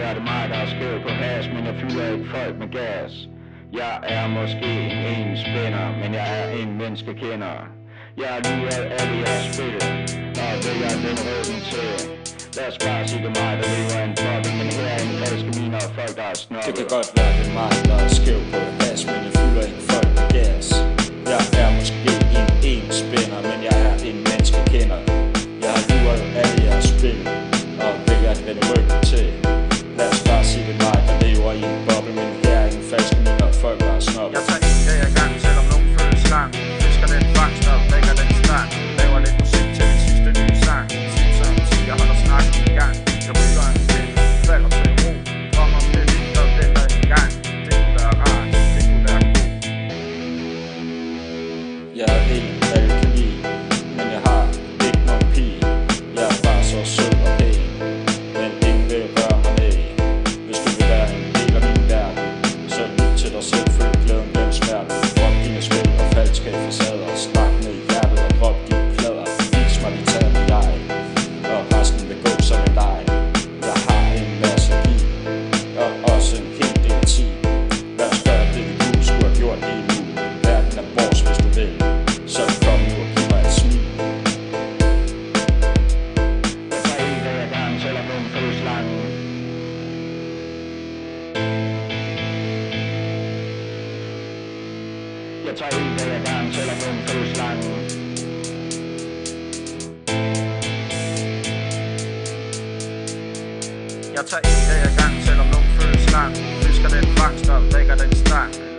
ikke er det mig, der er skæv på has, men jeg fylder ikke folk med gas. Jeg er måske en spænder, men jeg er en menneskekender. Jeg er lige af alle jeres spil, og det er den røden til. Lad os bare sige det mig, der lever en pop, men her er en falske viner og folk, der er snobbet. Det kan godt være det mig, der er skæv på has, men jeg fylder ikke folk med gas. skal træ i, hvad jeg gerne selv har fundet fødselslangen. Jeg tager en dag ad gang, selvom nogen føles lang Fisker den fangst og drikker den stang